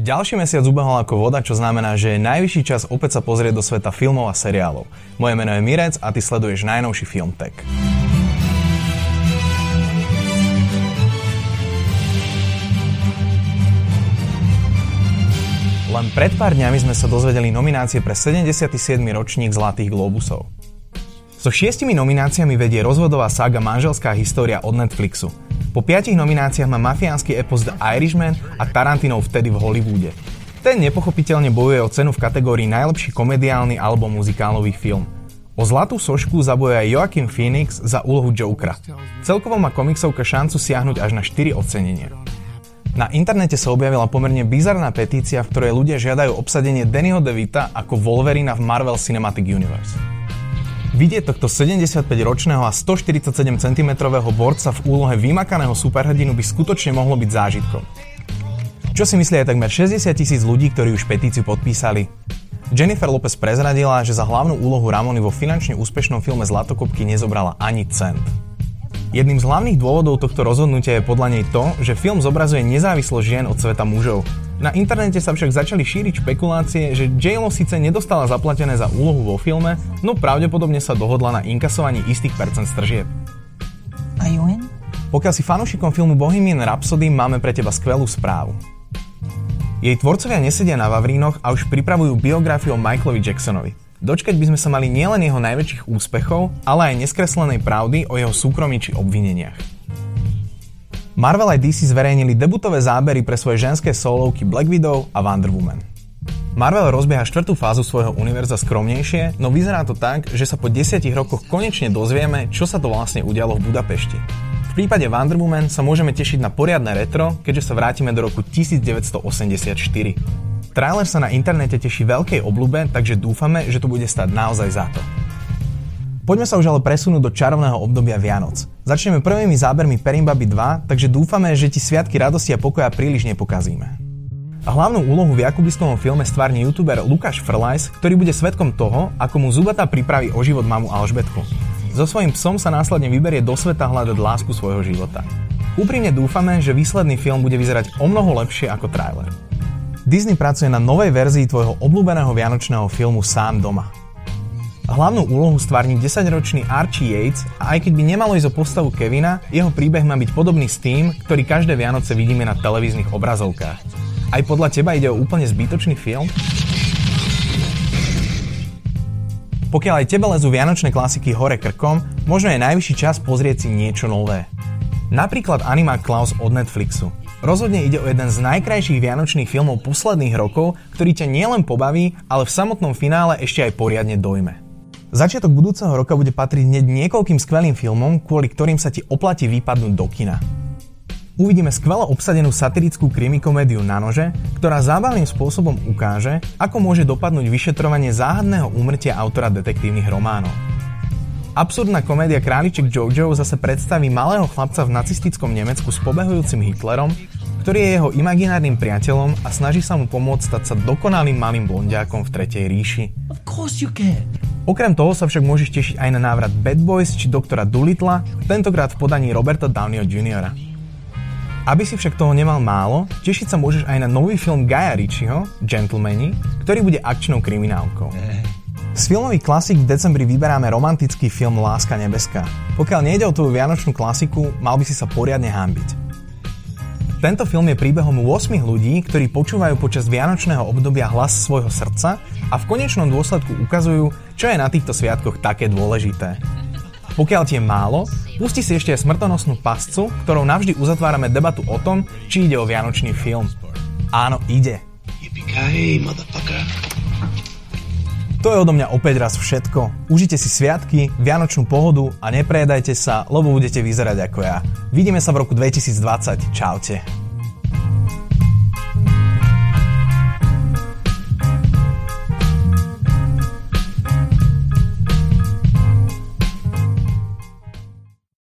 Ďalší mesiac ubehol ako voda, čo znamená, že je najvyšší čas opäť sa pozrieť do sveta filmov a seriálov. Moje meno je Mirec a ty sleduješ najnovší film Tech. Len pred pár dňami sme sa dozvedeli nominácie pre 77. ročník Zlatých globusov. So šiestimi nomináciami vedie rozvodová saga Manželská história od Netflixu. Po piatich nomináciách má mafiánsky epos The Irishman a Tarantinov vtedy v Hollywoode. Ten nepochopiteľne bojuje o cenu v kategórii najlepší komediálny alebo muzikálový film. O zlatú sošku zaboja aj Joaquin Phoenix za úlohu Jokera. Celkovo má komiksovka šancu siahnuť až na 4 ocenenia. Na internete sa objavila pomerne bizarná petícia, v ktorej ľudia žiadajú obsadenie Dannyho DeVita ako Wolverina v Marvel Cinematic Universe. Vidieť tohto 75-ročného a 147 cm borca v úlohe vymakaného superhrdinu by skutočne mohlo byť zážitkom. Čo si myslí aj takmer 60 tisíc ľudí, ktorí už petíciu podpísali? Jennifer Lopez prezradila, že za hlavnú úlohu Ramony vo finančne úspešnom filme Zlatokopky nezobrala ani cent. Jedným z hlavných dôvodov tohto rozhodnutia je podľa nej to, že film zobrazuje nezávislosť žien od sveta mužov. Na internete sa však začali šíriť špekulácie, že j síce nedostala zaplatené za úlohu vo filme, no pravdepodobne sa dohodla na inkasovaní istých percent stržieb. In? Pokiaľ si fanúšikom filmu Bohemian Rhapsody, máme pre teba skvelú správu. Jej tvorcovia nesedia na Vavrínoch a už pripravujú biografiu o Michaelovi Jacksonovi. Dočkať by sme sa mali nielen jeho najväčších úspechov, ale aj neskreslenej pravdy o jeho súkromí či obvineniach. Marvel aj DC zverejnili debutové zábery pre svoje ženské solovky Black Widow a Wonder Woman. Marvel rozbieha štvrtú fázu svojho univerza skromnejšie, no vyzerá to tak, že sa po 10 rokoch konečne dozvieme, čo sa to vlastne udialo v Budapešti. V prípade Wonder Woman sa môžeme tešiť na poriadne retro, keďže sa vrátime do roku 1984. Trailer sa na internete teší veľkej obľúbe, takže dúfame, že to bude stať naozaj za to. Poďme sa už ale presunúť do čarovného obdobia Vianoc. Začneme prvými zábermi Perimbaby 2, takže dúfame, že ti sviatky radosti a pokoja príliš nepokazíme. A hlavnú úlohu v Jakubiskovom filme stvárne youtuber Lukáš Frlajs, ktorý bude svetkom toho, ako mu Zubata pripraví o život mamu Alžbetku. So svojím psom sa následne vyberie do sveta hľadať lásku svojho života. Úprimne dúfame, že výsledný film bude vyzerať o mnoho lepšie ako trailer. Disney pracuje na novej verzii tvojho obľúbeného vianočného filmu Sám doma. Hlavnú úlohu stvárni 10-ročný Archie Yates a aj keď by nemalo ísť o postavu Kevina, jeho príbeh má byť podobný s tým, ktorý každé Vianoce vidíme na televíznych obrazovkách. Aj podľa teba ide o úplne zbytočný film? Pokiaľ aj tebe lezú vianočné klasiky hore krkom, možno je najvyšší čas pozrieť si niečo nové. Napríklad Anima Klaus od Netflixu. Rozhodne ide o jeden z najkrajších vianočných filmov posledných rokov, ktorý ťa nielen pobaví, ale v samotnom finále ešte aj poriadne dojme. Začiatok budúceho roka bude patriť hneď niekoľkým skvelým filmom, kvôli ktorým sa ti oplatí vypadnúť do kina. Uvidíme skvelo obsadenú satirickú krimi komédiu na nože, ktorá zábavným spôsobom ukáže, ako môže dopadnúť vyšetrovanie záhadného úmrtia autora detektívnych románov. Absurdná komédia Králiček Jojo zase predstaví malého chlapca v nacistickom Nemecku s pobehujúcim Hitlerom, ktorý je jeho imaginárnym priateľom a snaží sa mu pomôcť stať sa dokonalým malým blondiakom v Tretej ríši. Of course you can. Okrem toho sa však môžeš tešiť aj na návrat Bad Boys či doktora Doolittla, tentokrát v podaní Roberta Downeyho Jr. Aby si však toho nemal málo, tešiť sa môžeš aj na nový film Gaia Ritchieho, Gentlemani, ktorý bude akčnou kriminálkou. Z filmových klasík v decembri vyberáme romantický film Láska nebeská. Pokiaľ nejde o tvoju vianočnú klasiku, mal by si sa poriadne hámbiť. Tento film je príbehom 8 ľudí, ktorí počúvajú počas vianočného obdobia hlas svojho srdca a v konečnom dôsledku ukazujú, čo je na týchto sviatkoch také dôležité. Pokiaľ ti je málo, pusti si ešte aj smrtonosnú pascu, ktorou navždy uzatvárame debatu o tom, či ide o vianočný film. Áno, ide. Yippee to je odo mňa opäť raz všetko. Užite si sviatky, vianočnú pohodu a neprejedajte sa, lebo budete vyzerať ako ja. Vidíme sa v roku 2020. Čaute.